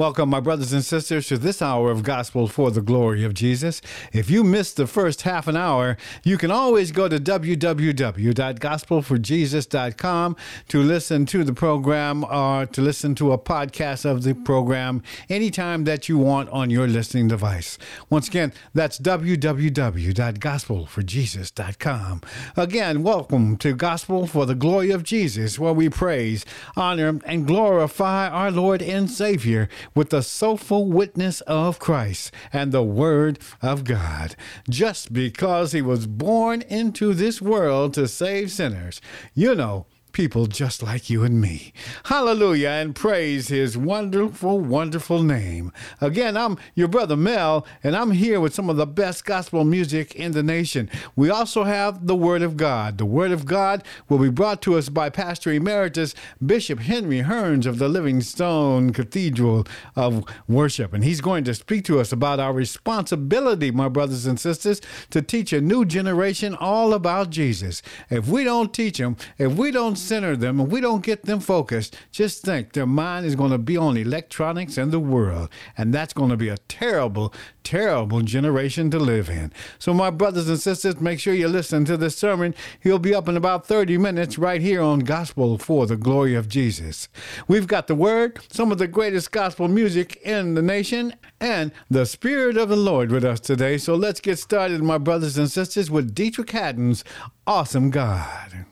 Welcome, my brothers and sisters, to this hour of Gospel for the Glory of Jesus. If you missed the first half an hour, you can always go to www.gospelforjesus.com to listen to the program or to listen to a podcast of the program anytime that you want on your listening device. Once again, that's www.gospelforjesus.com. Again, welcome to Gospel for the Glory of Jesus, where we praise, honor, and glorify our Lord and Savior with the soulful witness of Christ and the Word of God. Just because He was born into this world to save sinners, you know people just like you and me. Hallelujah and praise his wonderful, wonderful name. Again, I'm your brother Mel, and I'm here with some of the best gospel music in the nation. We also have the Word of God. The Word of God will be brought to us by Pastor Emeritus Bishop Henry Hearns of the Living Stone Cathedral of Worship. And he's going to speak to us about our responsibility, my brothers and sisters, to teach a new generation all about Jesus. If we don't teach them, if we don't center them and we don't get them focused, just think their mind is going to be on electronics and the world. And that's going to be a terrible, terrible generation to live in. So, my brothers and sisters, make sure you listen to this sermon. He'll be up in about 30 minutes right here on Gospel for the Glory of Jesus. We've got the Word, some of the greatest gospel music in the nation, and the Spirit of the Lord with us today. So, let's get started, my brothers and sisters, with Deitrick Haddon's Awesome God.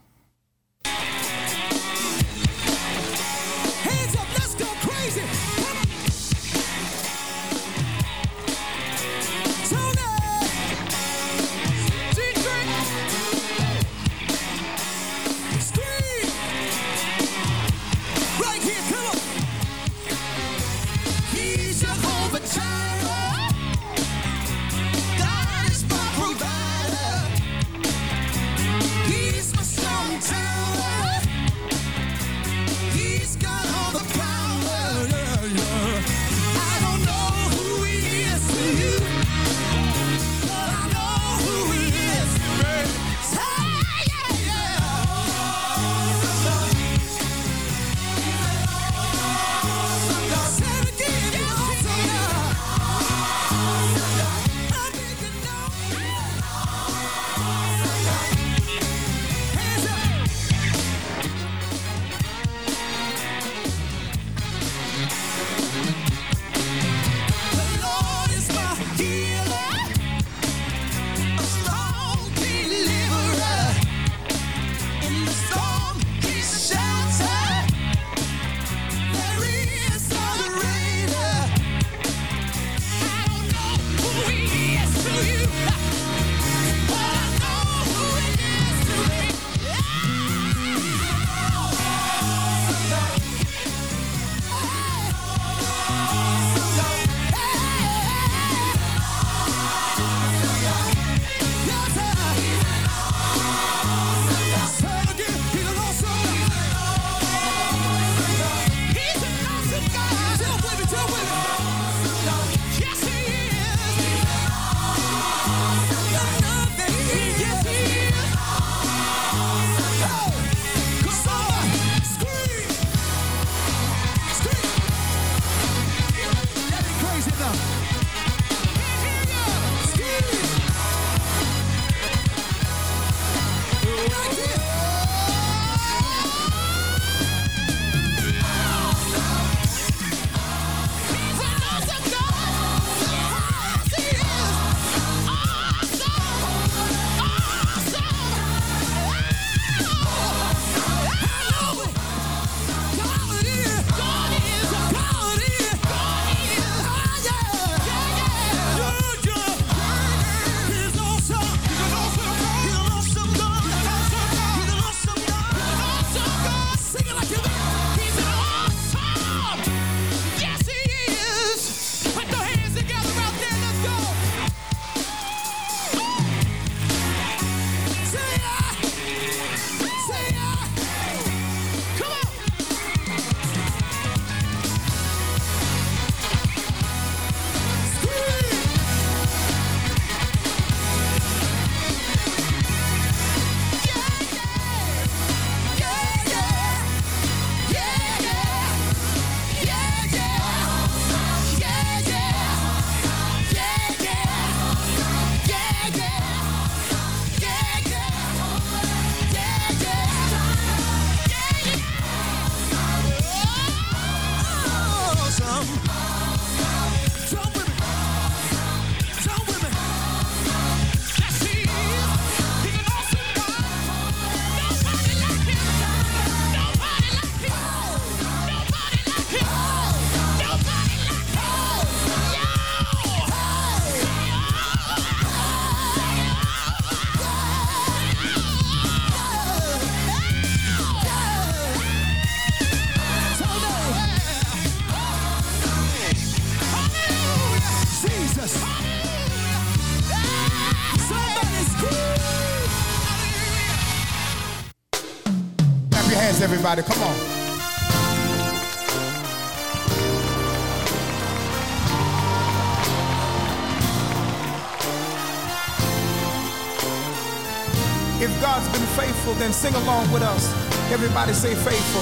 Say faithful.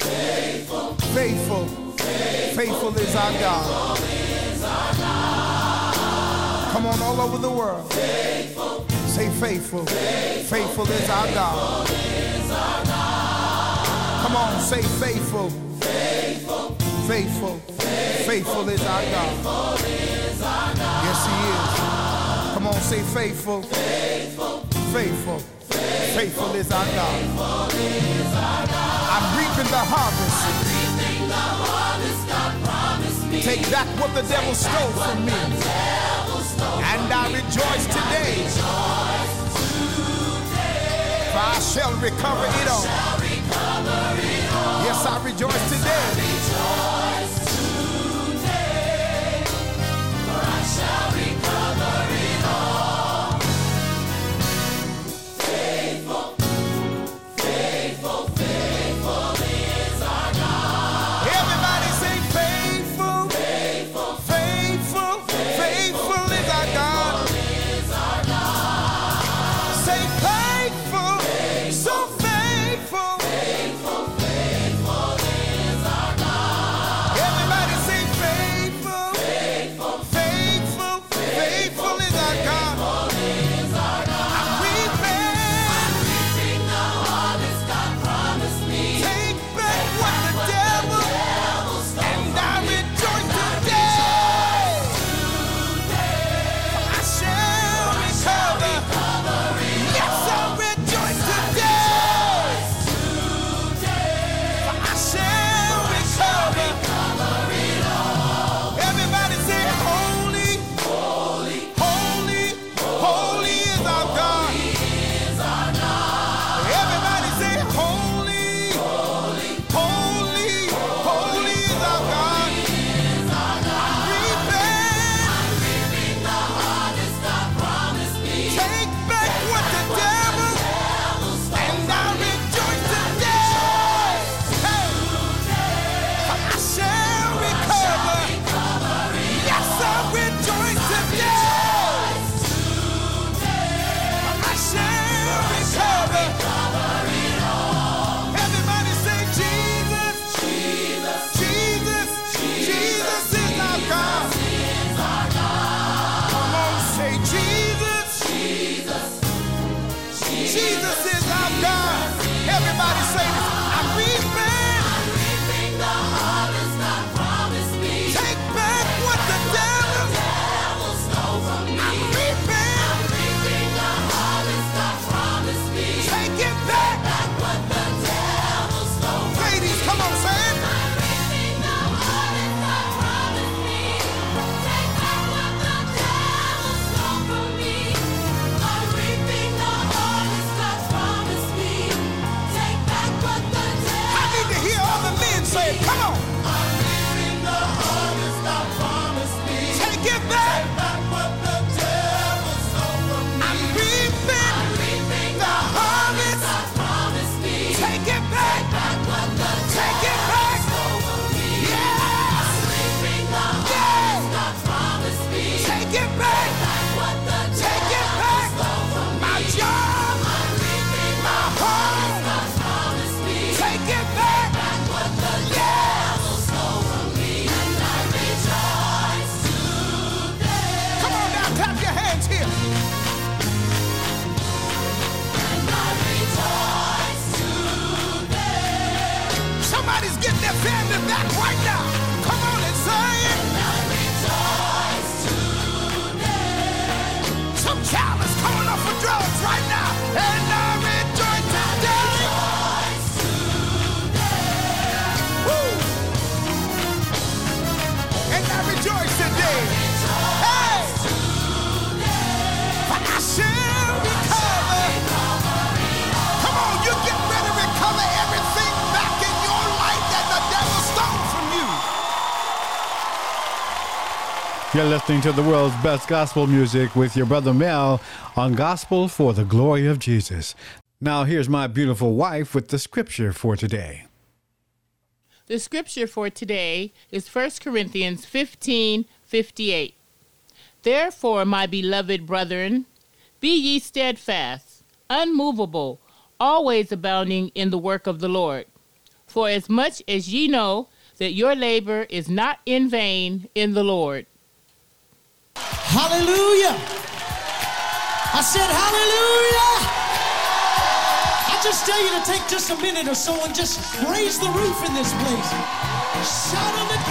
Faithful. Faithful. Faithful, faithful is, our God. is our God. Come on, all over the world. Faithful. Say faithful. Faithful, faithful is, our God. is our God. Come on, say faithful. Faithful. Faithful. Faithful, is, our God. Is our God. Yes, He is. Come on, say faithful. Faithful. Faithful. Faithful is our God. I'm reaping the harvest. Take back what the devil stole from me. And I rejoice today. For I shall recover it all. Yes, I rejoice today. You're listening to the world's best gospel music with your brother Mel on Gospel for the Glory of Jesus. Now, here's my beautiful wife with the scripture for today. The scripture for today is 1 Corinthians 15 58. Therefore, my beloved brethren, be ye steadfast, unmovable, always abounding in the work of the Lord. For as much as ye know that your labor is not in vain in the Lord. Hallelujah. I said, Hallelujah. I just tell you to take just a minute or so and just raise the roof in this place. Shout unto God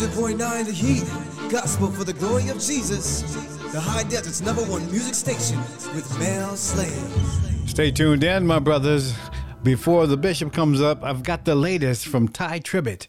100.9 The Heat, Gospel for the Glory of Jesus, the High Desert's number one music station with Mel Slade. Stay tuned in, my brothers. Before the bishop comes up, I've got the latest from Tye Tribbett.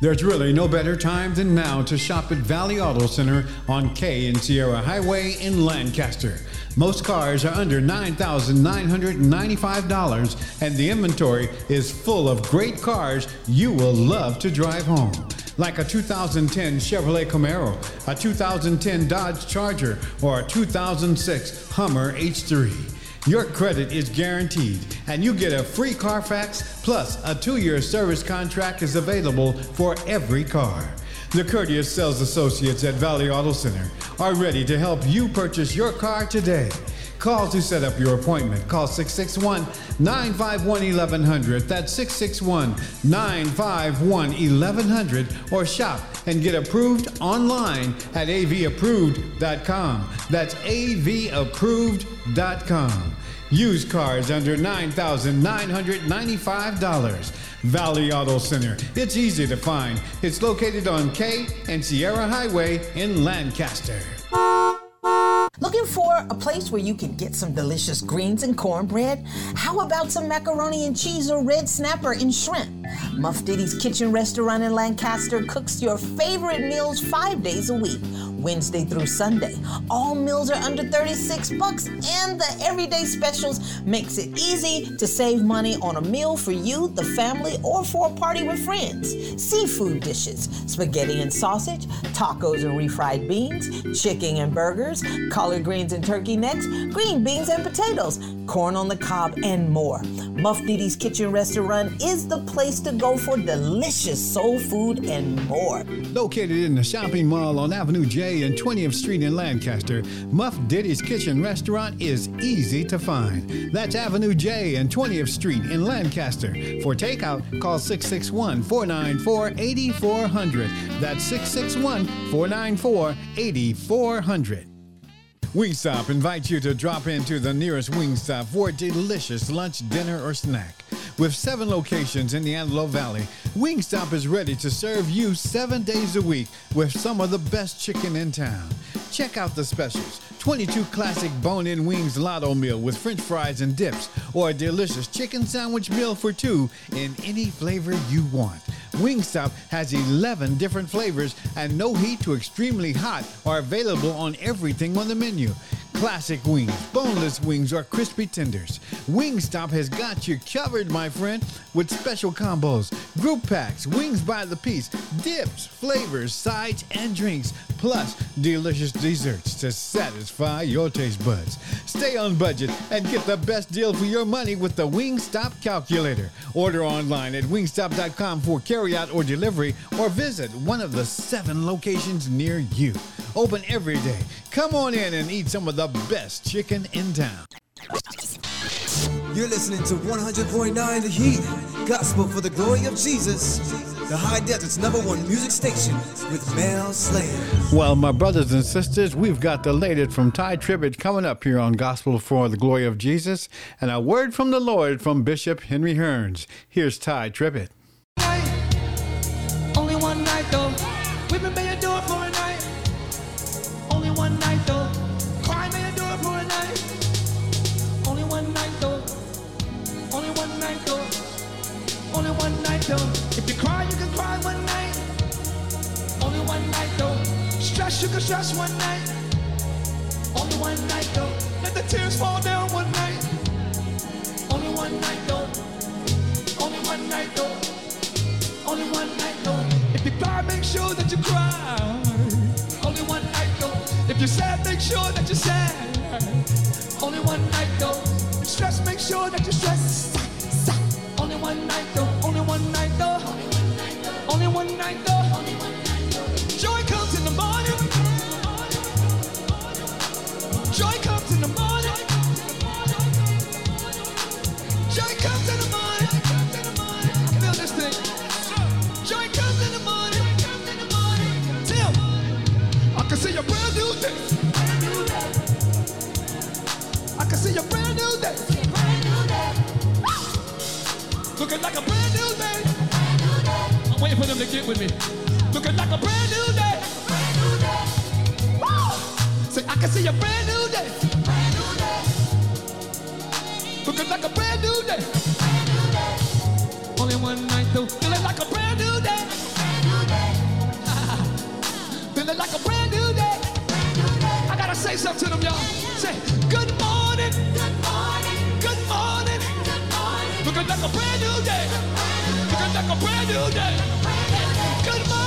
There's really no better time than now to shop at Valley Auto Center on K and Sierra Highway in Lancaster. Most cars are under $9,995 and the inventory is full of great cars you will love to drive home. Like a 2010 Chevrolet Camaro, a 2010 Dodge Charger, or a 2006 Hummer H3. Your credit is guaranteed, and you get a free Carfax plus a two year service contract is available for every car. The courteous sales associates at Valley Auto Center are ready to help you purchase your car today. Call to set up your appointment. Call 661 951 1100. That's 661 951 1100 or shop and get approved online at avapproved.com. That's avapproved.com. Used cars under $9,995. Valley Auto Center. It's easy to find. It's located on K and Sierra Highway in Lancaster. Looking for a place where you can get some delicious greens and cornbread? How about some macaroni and cheese or red snapper and shrimp? Muff Diddy's Kitchen Restaurant in Lancaster cooks your favorite meals five days a week, Wednesday through Sunday. All meals are under 36 bucks, and the everyday specials makes it easy to save money on a meal for you, the family, or for a party with friends. Seafood dishes, spaghetti and sausage, tacos and refried beans, chicken and burgers, collard greens and turkey necks, green beans and potatoes, corn on the cob, and more. Muff Diddy's Kitchen Restaurant is the place to go for delicious soul food and more. Located in the shopping mall on Avenue J and 20th Street in Lancaster, Muff Diddy's Kitchen Restaurant is easy to find. That's Avenue J and 20th Street in Lancaster. For takeout, call 661 494 8400. That's 661 494 8400. Wingstop invites you to drop into the nearest Wingstop for a delicious lunch, dinner, or snack. With seven locations in the Antelope Valley, Wingstop is ready to serve you seven days a week with some of the best chicken in town. Check out the specials 22 classic bone in wings lotto meal with french fries and dips, or a delicious chicken sandwich meal for two in any flavor you want. Wingstop has 11 different flavors, and no heat to extremely hot are available on everything on the menu. Classic wings, boneless wings, or crispy tenders. Wingstop has got you covered, my friend, with special combos, group packs, wings by the piece, dips, flavors, sides, and drinks, plus delicious desserts to satisfy your taste buds. Stay on budget and get the best deal for your money with the Wingstop calculator. Order online at wingstop.com for carryout or delivery, or visit one of the seven locations near you. Open every day. Come on in and eat some of the best chicken in town. You're listening to 100.9 The Heat, Gospel for the Glory of Jesus, the High Desert's number one music station with Mel Slade. Well, my brothers and sisters, we've got the latest from Tye Tribbett coming up here on Gospel for the Glory of Jesus, and a word from the Lord from Bishop Henry Hearns. Here's Tye Tribbett. Can stress one night. Only one night though. Let the tears fall down one night. Only one night though. Only one night though. Only one night though. If you cry, make sure that you cry. Only one night though. If you're sad, make sure that you're sad. Only one night though. If you stress, make sure that you're stressed. Only one night though. Looking like a brand new day. I'm waiting for them to get with me. Looking like a brand new day. Say, I can see a brand new day. Looking like a brand new day. Only one night though. Feeling like a brand new day. Feeling like a brand new day. I gotta say something to them, y'all. Say, good morning. A brand new day. Looking like a brand new day. Good morning.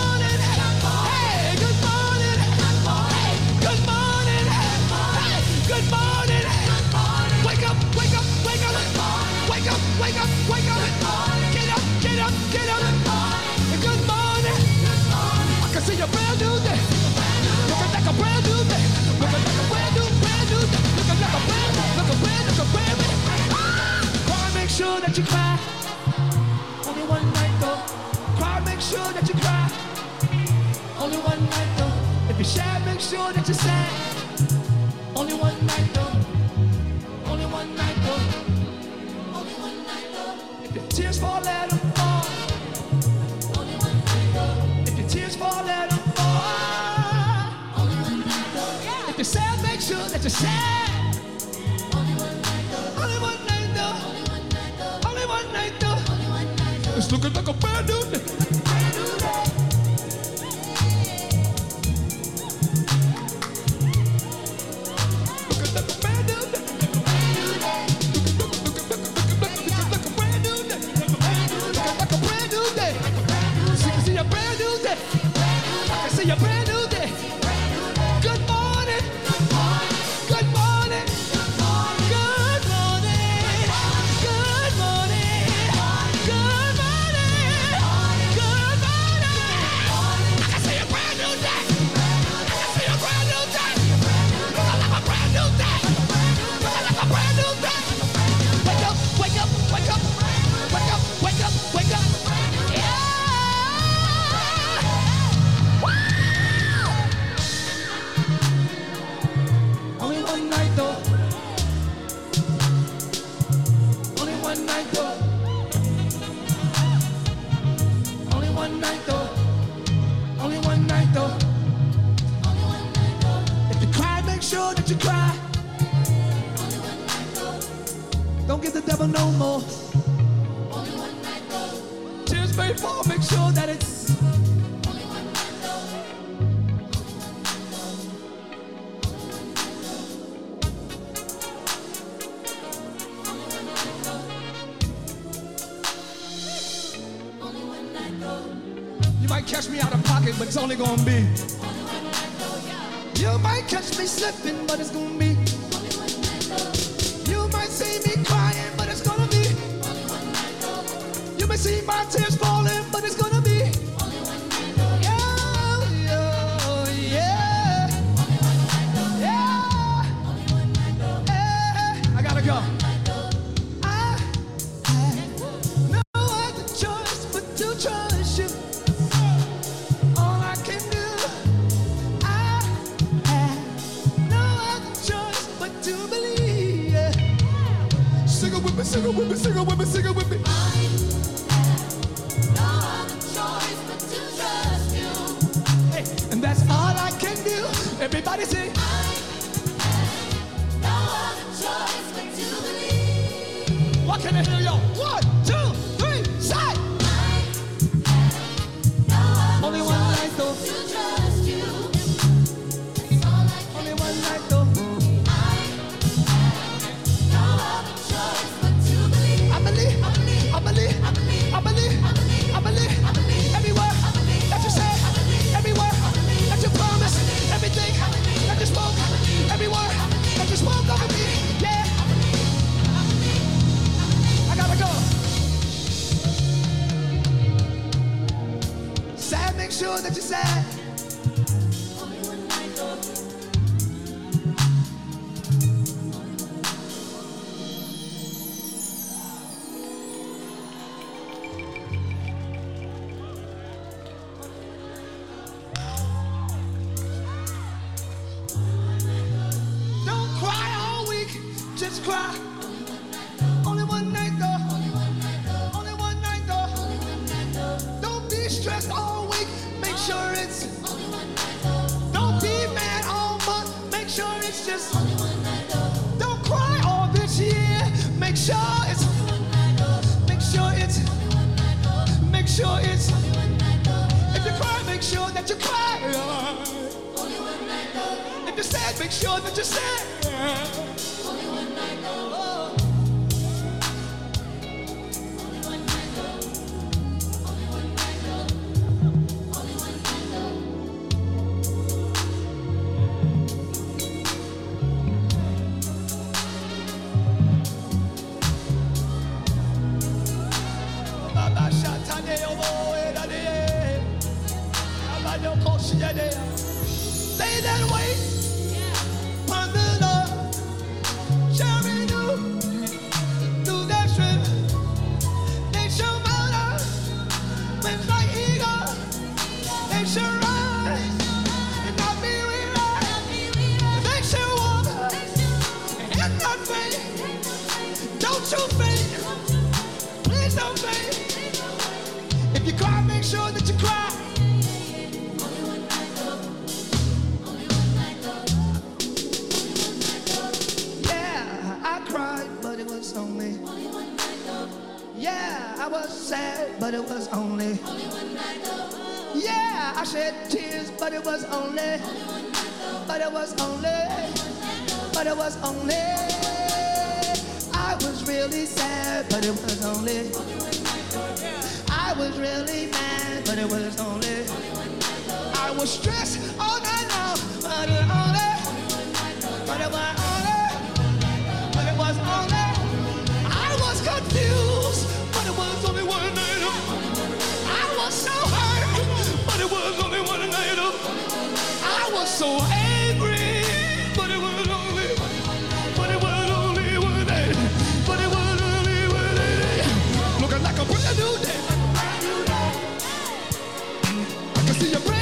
Sure that you cry. Only one night though. Cry, make sure that you cry. Only one night though. If you're sad, make sure that you're sad. Only one night though. Only one night though. Only one night though. If your tears fall, let them fall. Only one night though. If your tears fall, let them fall. Only one night though. If you're sad, make sure that you're sad. Like a bad dude. Everybody sing. What can I hear y'all? você disser. See a brand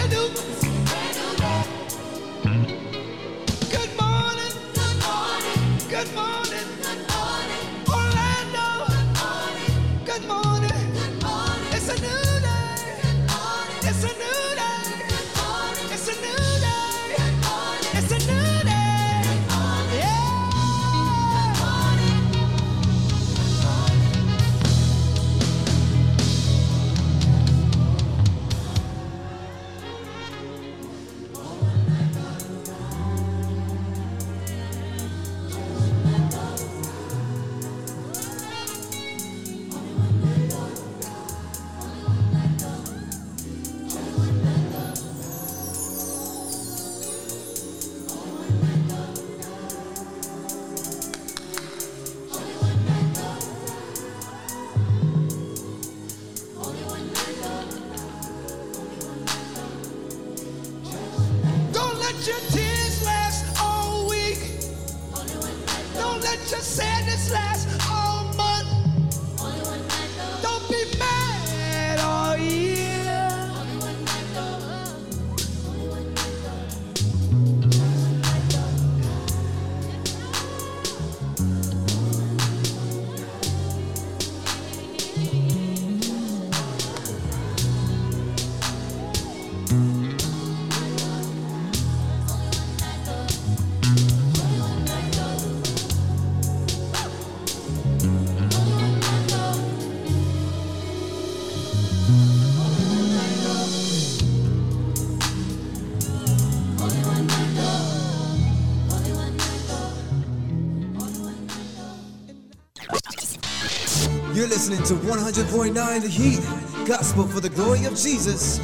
listening to 100.9 The Heat, Gospel for the Glory of Jesus,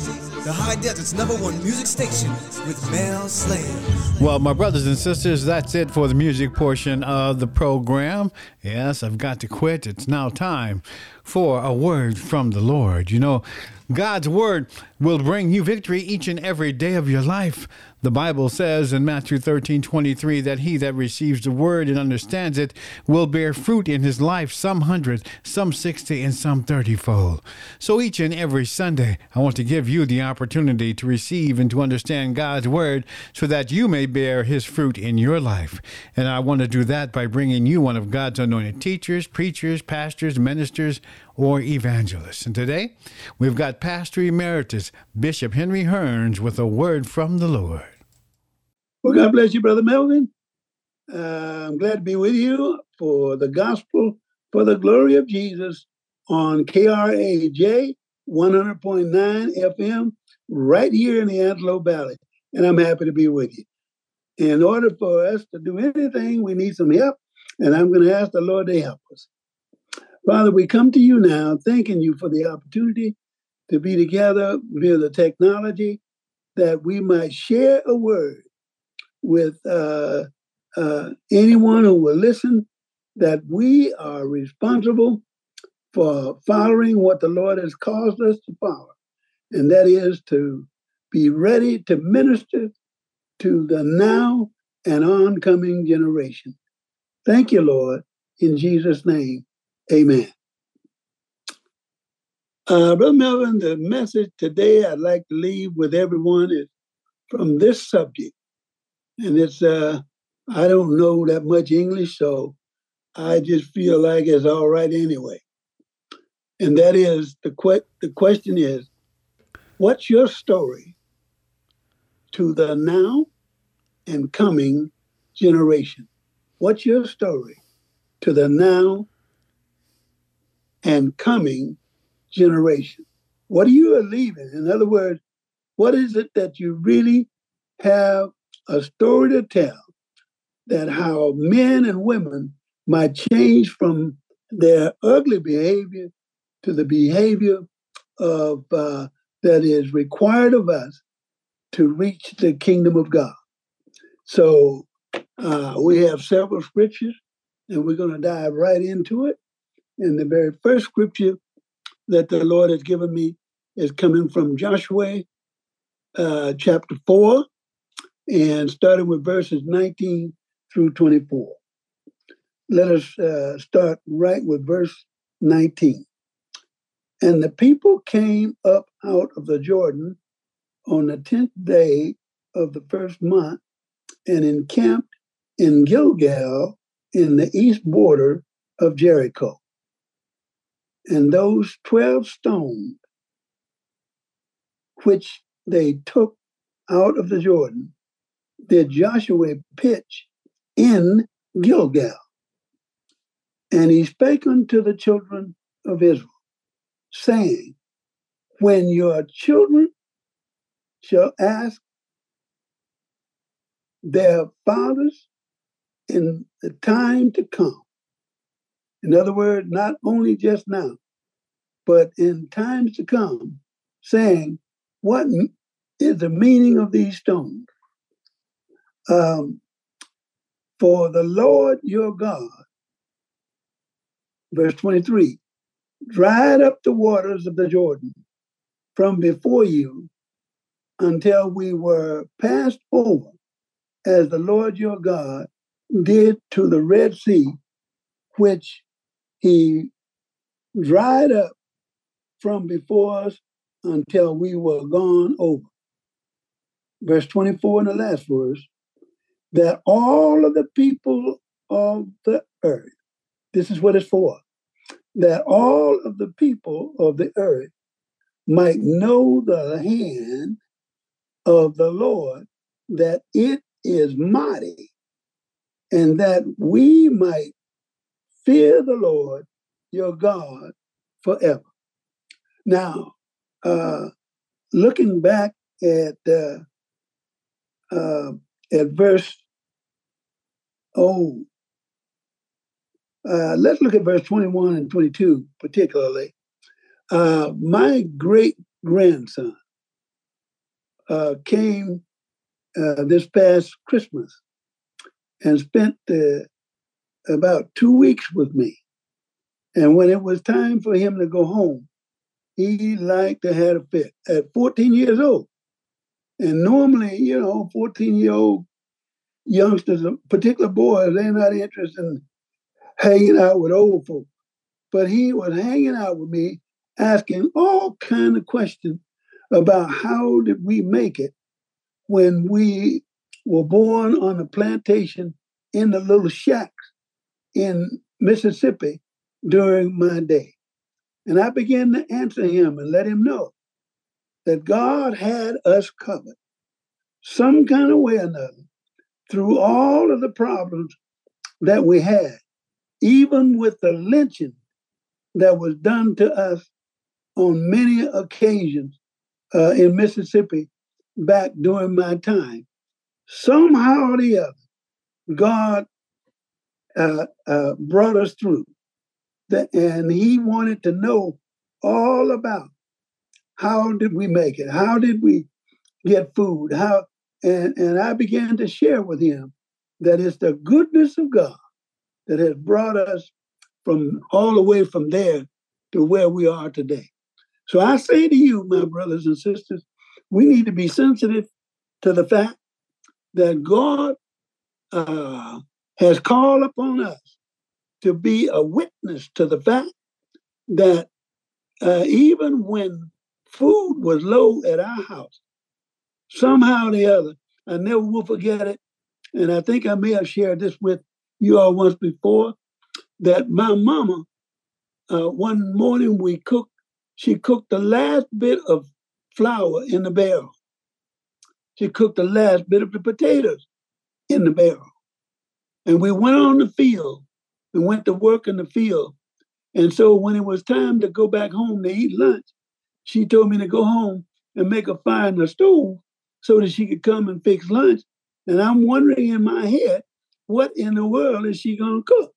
the High Desert's number one music station with Mel Slade. Well, my brothers and sisters, that's it for the music portion of the program. Yes, I've got to quit. It's now time for a word from the Lord. You know, God's word will bring you victory each and every day of your life. The Bible says in Matthew 13 23 that he that receives the word and understands it will bear fruit in his life, some hundred, some sixty, and some thirty fold. So each and every Sunday, I want to give you the opportunity to receive and to understand God's word so that you may bear his fruit in your life. And I want to do that by bringing you one of God's anointed teachers, preachers, pastors, ministers, or evangelists. And today, we've got Pastor Emeritus Bishop Henry Hearns with a word from the Lord. Well, God bless you, Brother Melvin. Uh, I'm glad to be with you for the gospel for the glory of Jesus on KRAJ 100.9 FM right here in the Antelope Valley. And I'm happy to be with you. In order for us to do anything, we need some help. And I'm going to ask the Lord to help us. Father, we come to you now, thanking you for the opportunity to be together via the technology that we might share a word with uh, uh, anyone who will listen, that we are responsible for following what the Lord has caused us to follow, and that is to be ready to minister to the now and oncoming generation. Thank you, Lord. In Jesus' name, amen. Uh, Brother Melvin, the message today I'd like to leave with everyone is from this subject. And it's, uh, I don't know that much English, so I just feel like it's all right anyway. And that is the, que- the question is, what's your story to the now and coming generation? What's your story to the now and coming generation? What are you leaving? In other words, what is it that you really have a story to tell that how men and women might change from their ugly behavior to the behavior of uh, that is required of us to reach the kingdom of God. So uh, we have several scriptures, and we're going to dive right into it. And the very first scripture that the Lord has given me is coming from Joshua uh, chapter 4, and starting with verses 19 through 24. Let us uh, start right with verse 19. And the people came up out of the Jordan on the tenth day of the first month and encamped in Gilgal in the east border of Jericho. And those 12 stones which they took out of the Jordan did Joshua pitch in Gilgal. And he spake unto the children of Israel, saying, When your children shall ask their fathers in the time to come, in other words, not only just now, but in times to come, saying, What is the meaning of these stones? Um, for the Lord your God, verse 23, dried up the waters of the Jordan from before you until we were passed over, as the Lord your God did to the Red Sea, which he dried up from before us until we were gone over. Verse 24 in the last verse, that all of the people of the earth, this is what it's for, that all of the people of the earth might know the hand of the Lord, that it is mighty, and that we might fear the Lord your God forever. Now, uh, looking back at uh, uh, at verse oh, uh, let's look at verse 21 and 22 particularly. Uh, my great grandson uh, came this past Christmas and spent uh, about two weeks with me. And when it was time for him to go home, he liked to have a fit at 14 years old. And normally, you know, 14 year old youngsters, particular boys, they're not interested in hanging out with old folk. But he was hanging out with me, asking all kind of questions about how did we make it when we were born on a plantation in the little shacks in Mississippi during my day. And I began to answer him and let him know that God had us covered some kind of way or another through all of the problems that we had, even with the lynching that was done to us on many occasions uh, in Mississippi back during my time, somehow or the other, God uh, uh, brought us through. That, and He wanted to know all about how did we make it? How did we get food? How and, and I began to share with him that it's the goodness of God that has brought us from all the way from there to where we are today. So I say to you, my brothers and sisters, we need to be sensitive to the fact that God uh, has called upon us to be a witness to the fact that uh, even when food was low at our house, somehow or the other, I never will forget it. And I think I may have shared this with you all once before that my mama, uh, one morning we cooked, she cooked the last bit of flour in the barrel. She cooked the last bit of the potatoes in the barrel. And we went on the field and went to work in the field. And so when it was time to go back home to eat lunch, she told me to go home and make a fire in the stove so that she could come and fix lunch. And I'm wondering in my head, what in the world is she going to cook?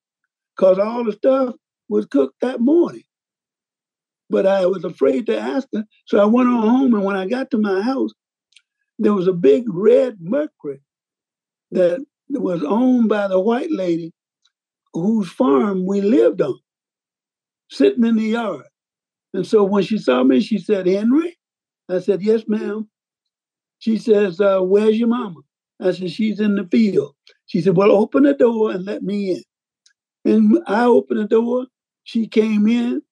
Because all the stuff was cooked that morning. But I was afraid to ask her. So I went on home. And when I got to my house, there was a big red Mercury that was owned by the white lady whose farm we lived on, sitting in the yard. And so when she saw me, she said, Henry? I said, Yes, ma'am. She says, uh, Where's your mama? I said, She's in the field. She said, Well, open the door and let me in. And I opened the door. She came in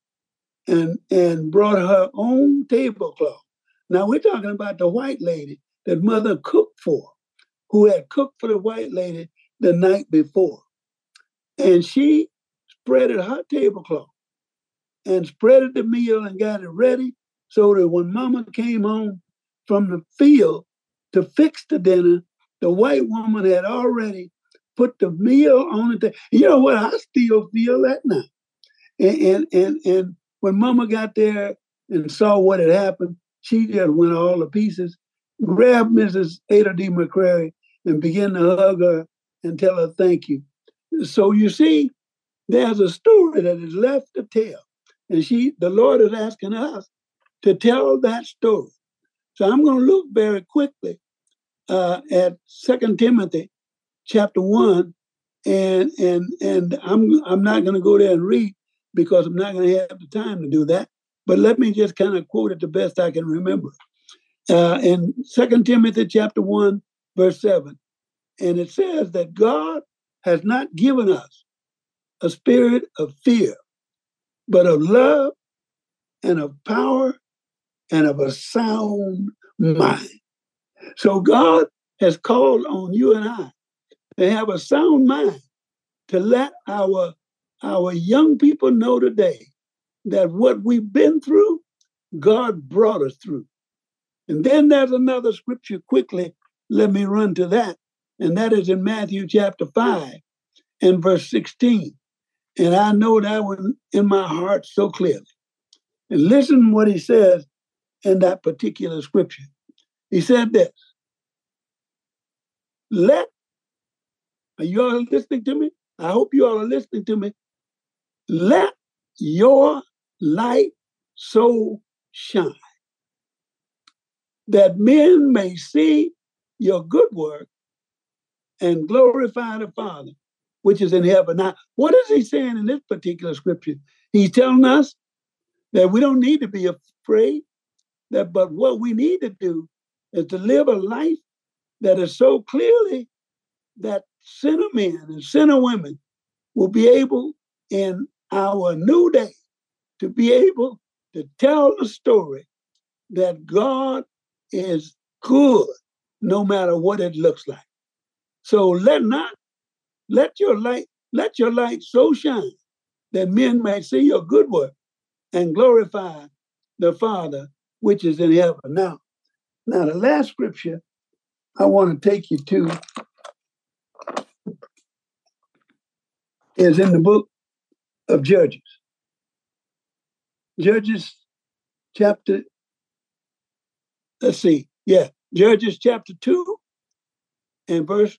and, and brought her own tablecloth. Now we're talking about the white lady that mother cooked for, who had cooked for the white lady the night before. And she spreaded her tablecloth and spreaded the meal and got it ready so that when mama came home from the field to fix the dinner, the white woman had already put the meal on it. You know what? I still feel that now. And, and and and when Mama got there and saw what had happened, she just went all to pieces, grabbed Mrs. Ada D. McCrary and begin to hug her and tell her thank you. So you see, there's a story that is left to tell. And she, the Lord is asking us to tell that story. So I'm going to look very quickly uh, at Second Timothy chapter one, and and and I'm I'm not going to go there and read because I'm not going to have the time to do that. But let me just kind of quote it the best I can remember. Uh, in Second Timothy chapter one, verse seven, and it says that God has not given us a spirit of fear, but of love and of power and of a sound mind. So God has called on you and I to have a sound mind to let our our young people know today that what we've been through, God brought us through. And then there's another scripture quickly. Let me run to that. And that is in Matthew chapter 5 and verse 16. And I know that one in my heart so clearly. And listen what he says in that particular scripture. He said this Let, are you all listening to me? I hope you all are listening to me. Let your light so shine that men may see your good work and glorify the Father which is in heaven. Now, what is he saying in this particular scripture? He's telling us that we don't need to be afraid, that but what we need to do is to live a life that is so clearly that sinner men and sinner women will be able in our new day to be able to tell the story that God is good no matter what it looks like. So let not let your light, let your light so shine that men may see your good work and glorify the Father which is in heaven. Now, now the last scripture I want to take you to is in the book of Judges. Judges chapter, let's see, yeah, Judges chapter 2 and verse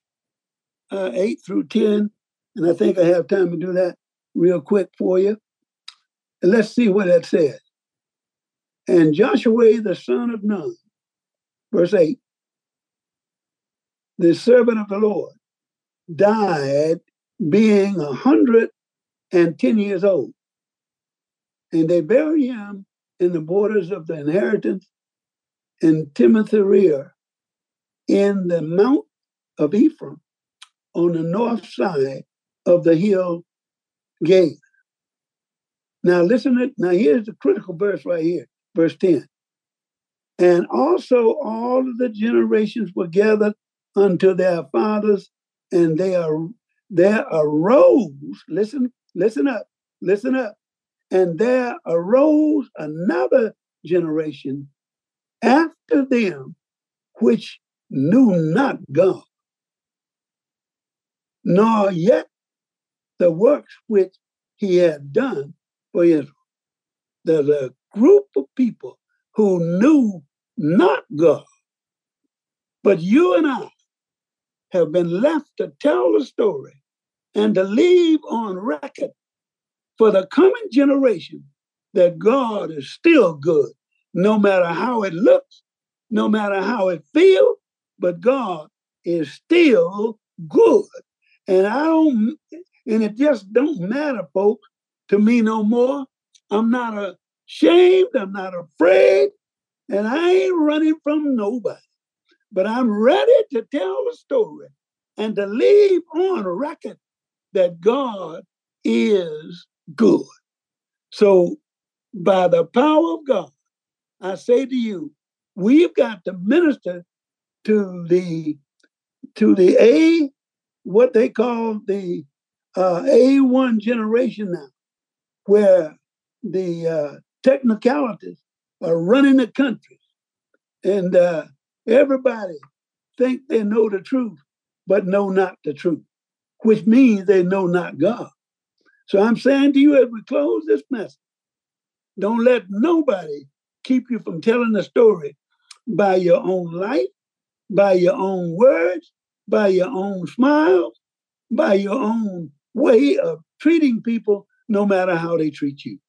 uh, 8 through 10. And I think I have time to do that real quick for you. And let's see what that says. And Joshua, the son of Nun, verse 8, the servant of the Lord, died being a hundred and ten years old. And they buried him in the borders of the inheritance in Timothy in the mount of Ephraim on the north side of the hill gate. Now listen to now here's the critical verse right here, verse 10. And also all of the generations were gathered unto their fathers, and they are there arose, listen, listen up, listen up, and there arose another generation after them which knew not God, nor yet the works which he had done for Israel. There's a group of people who knew not God. But you and I have been left to tell the story and to leave on record for the coming generation that God is still good, no matter how it looks, no matter how it feels, but God is still good. And I don't, and it just don't matter, folks, to me no more. I'm not ashamed, I'm not afraid, and I ain't running from nobody. But I'm ready to tell the story and to leave on record that God is good. So, by the power of God, I say to you, we've got to minister to the to the A, what they call the uh, A1 generation now, where the uh, technicalities are running the country, and uh, everybody think they know the truth, but know not the truth which means they know not God. So I'm saying to you as we close this message, don't let nobody keep you from telling the story by your own life, by your own words, by your own smiles, by your own way of treating people, no matter how they treat you.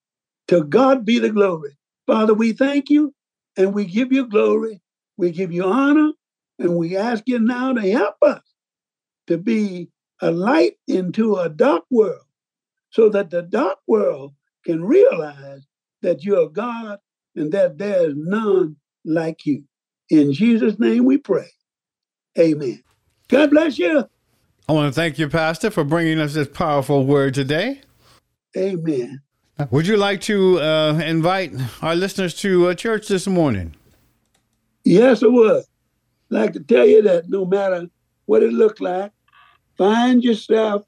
To God be the glory. Father, we thank you and we give you glory. We give you honor and we ask you now to help us to be a light into a dark world so that the dark world can realize that you're God and that there's none like you. In Jesus' name we pray. Amen. God bless you. I want to thank you, Pastor, for bringing us this powerful word today. Amen. Would you like to uh, invite our listeners to a church this morning? Yes, I would. I'd like to tell you that no matter what it looked like, Find yourself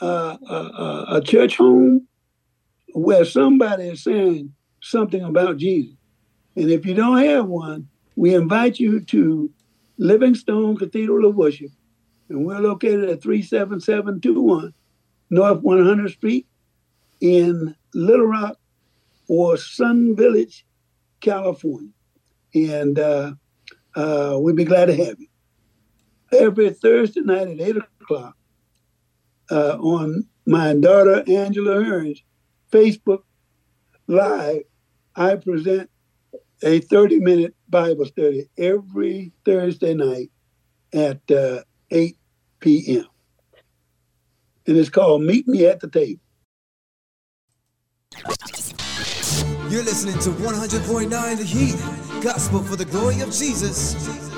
uh, a, a church home where somebody is saying something about Jesus. And if you don't have one, we invite you to Living Stone Cathedral of Worship. And we're located at 37721 North 100th Street in Littlerock or Sun Village, California. And uh, uh, we'd be glad to have you. Every Thursday night at 8 o'clock uh, on my daughter Angela Hearn's Facebook Live, I present a 30 minute Bible study every Thursday night at uh, 8 p.m. And it's called Meet Me at the Table. You're listening to 100.9 The Heat, Gospel for the Glory of Jesus,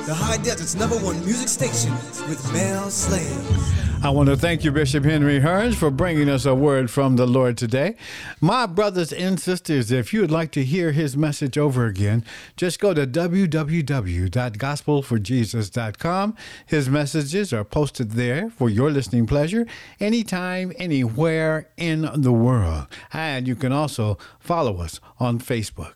the High Desert's number one music station with Mel Slade. I want to thank you, Bishop Henry Hearns, for bringing us a word from the Lord today. My brothers and sisters, if you would like to hear his message over again, just go to www.gospelforjesus.com. His messages are posted there for your listening pleasure anytime, anywhere in the world. And you can also follow us on Facebook.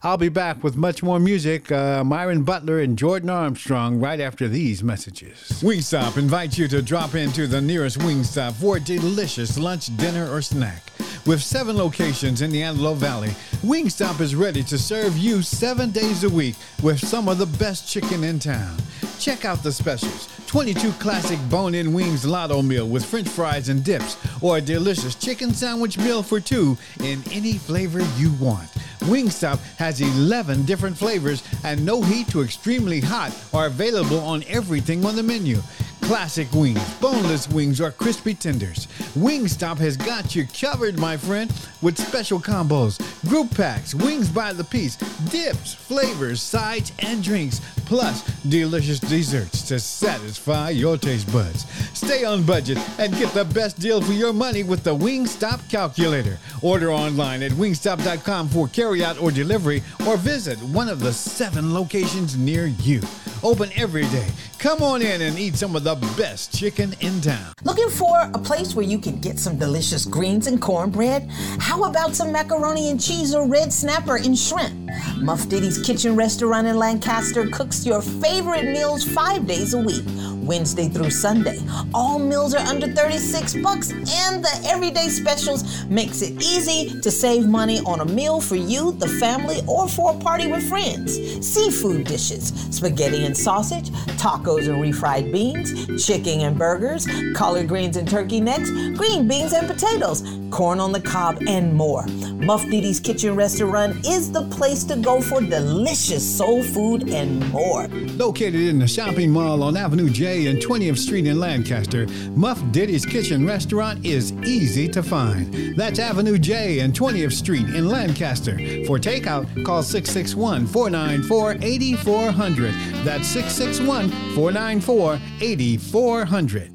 I'll be back with much more music. Uh, Myron Butler and Jordan Armstrong right after these messages. Wingstop invites you to drop into the nearest Wingstop for a delicious lunch, dinner, or snack. With seven locations in the Antelope Valley, Wingstop is ready to serve you seven days a week with some of the best chicken in town. Check out the specials 22 classic bone in wings lotto meal with french fries and dips, or a delicious chicken sandwich meal for two in any flavor you want. Wingstop has 11 different flavors, and no heat to extremely hot are available on everything on the menu. Classic wings, boneless wings, or crispy tenders. Wingstop has got you covered, my friend, with special combos, group packs, wings by the piece, dips, flavors, sides, and drinks, plus delicious desserts to satisfy your taste buds. Stay on budget and get the best deal for your money with the Wingstop calculator. Order online at wingstop.com for carryout or delivery, or visit one of the seven locations near you. Open every day. Come on in and eat some of the best chicken in town. Looking for a place where you can get some delicious greens and cornbread? How about some macaroni and cheese or red snapper and shrimp? Muff Diddy's Kitchen Restaurant in Lancaster cooks your favorite meals five days a week, Wednesday through Sunday. All meals are under 36 bucks and the everyday specials makes it easy to save money on a meal for you, the family, or for a party with friends. Seafood dishes, spaghetti and sausage, tacos and refried beans, chicken and burgers, collard greens and turkey necks, green beans and potatoes, corn on the cob, and more. Muff Diddy's Kitchen Restaurant is the place to go for delicious soul food and more. Located in the shopping mall on Avenue J and 20th Street in Lancaster, Muff Diddy's Kitchen Restaurant is easy to find. That's Avenue J and 20th Street in Lancaster. For takeout, call 661 494 8400. That's 661 494 8400.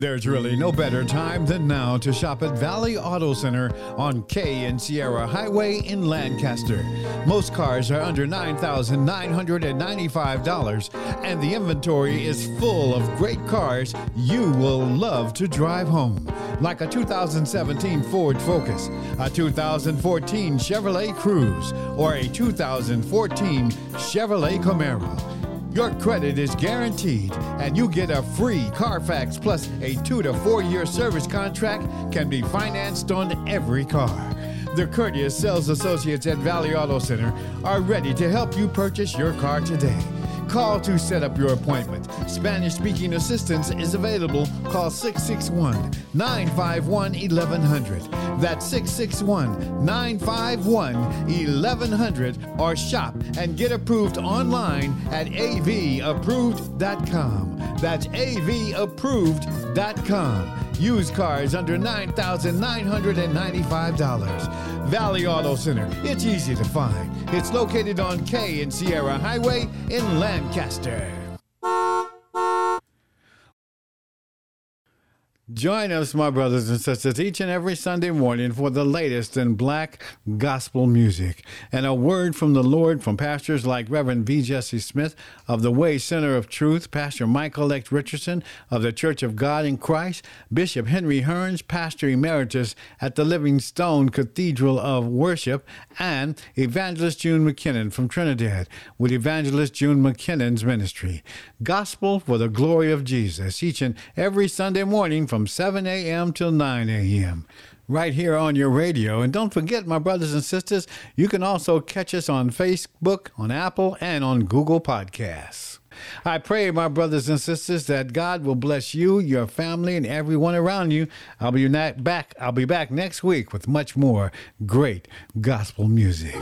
There's really no better time than now to shop at Valley Auto Center on K and Sierra Highway in Lancaster. Most cars are under $9,995, and the inventory is full of great cars you will love to drive home. Like a 2017 Ford Focus, a 2014 Chevrolet Cruze, or a 2014 Chevrolet Camaro. Your credit is guaranteed, and you get a free Carfax plus a two to four year service contract can be financed on every car. The courteous sales associates at Valley Auto Center are ready to help you purchase your car today. Call to set up your appointment. Spanish speaking assistance is available. Call 661 951 1100. That's 661 951 1100 or shop and get approved online at avapproved.com. That's avapproved.com. Used cars under $9,995. Valley Auto Center. It's easy to find. It's located on K and Sierra Highway in Lancaster. Join us, my brothers and sisters, each and every Sunday morning for the latest in black gospel music and a word from the Lord from pastors like Reverend V. Jesse Smith of the Way Center of Truth, Pastor Michael X. Richardson of the Church of God in Christ, Bishop Henry Hearns, Pastor Emeritus at the Living Stone Cathedral of Worship, and Evangelist June McKinnon from Trinidad with Evangelist June McKinnon's ministry. Gospel for the glory of Jesus each and every Sunday morning from 7 a.m. till 9 a.m. Right here on your radio. And don't forget, my brothers and sisters, you can also catch us on Facebook, on Apple, and on Google Podcasts. I pray, my brothers and sisters, that God will bless you, your family, and everyone around you. I'll be back. I'll be back next week with much more great gospel music.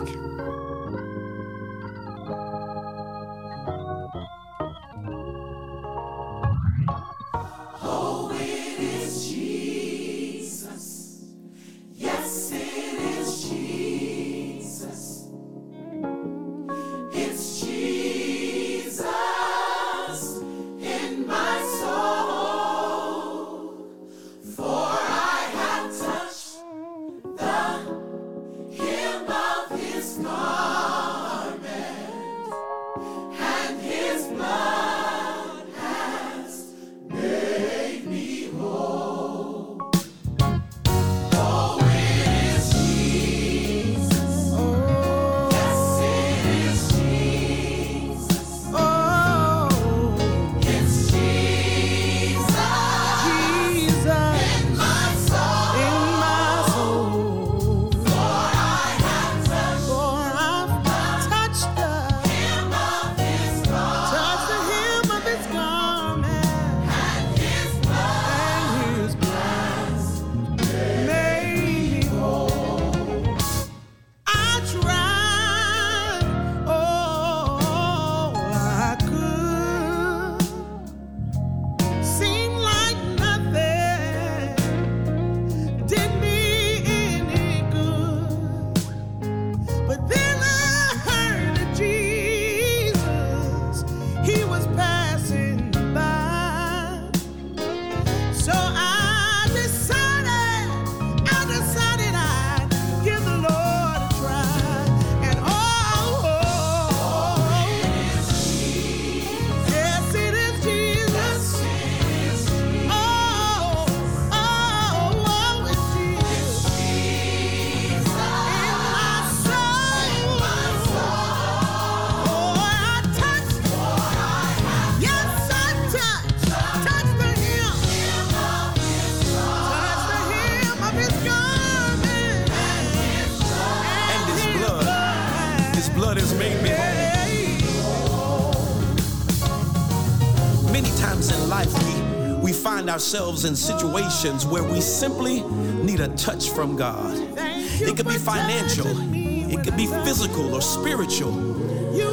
Ourselves in situations where we simply need a touch from God. It could be financial, it could be physical or spiritual.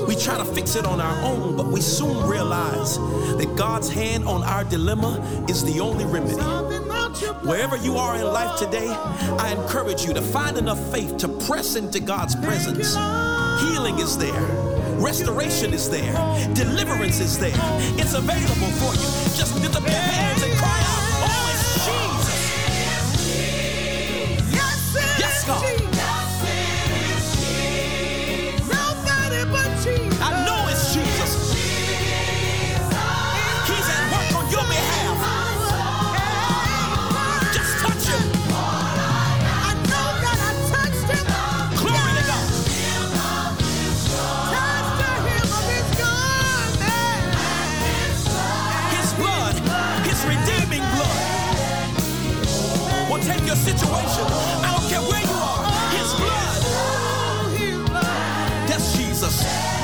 We try to fix it on our own, but we soon realize that God's hand on our dilemma is the only remedy. Wherever you are in life today, I encourage you to find enough faith to press into God's presence. Healing is there, restoration is there, deliverance is there. It's available for you. Just lift up your hands and God. I know it's Jesus. He's at work on your behalf. Just touch him. I know that I touched him. Glory to God. Touched the of his. His blood, his redeeming blood, will take your situation. That's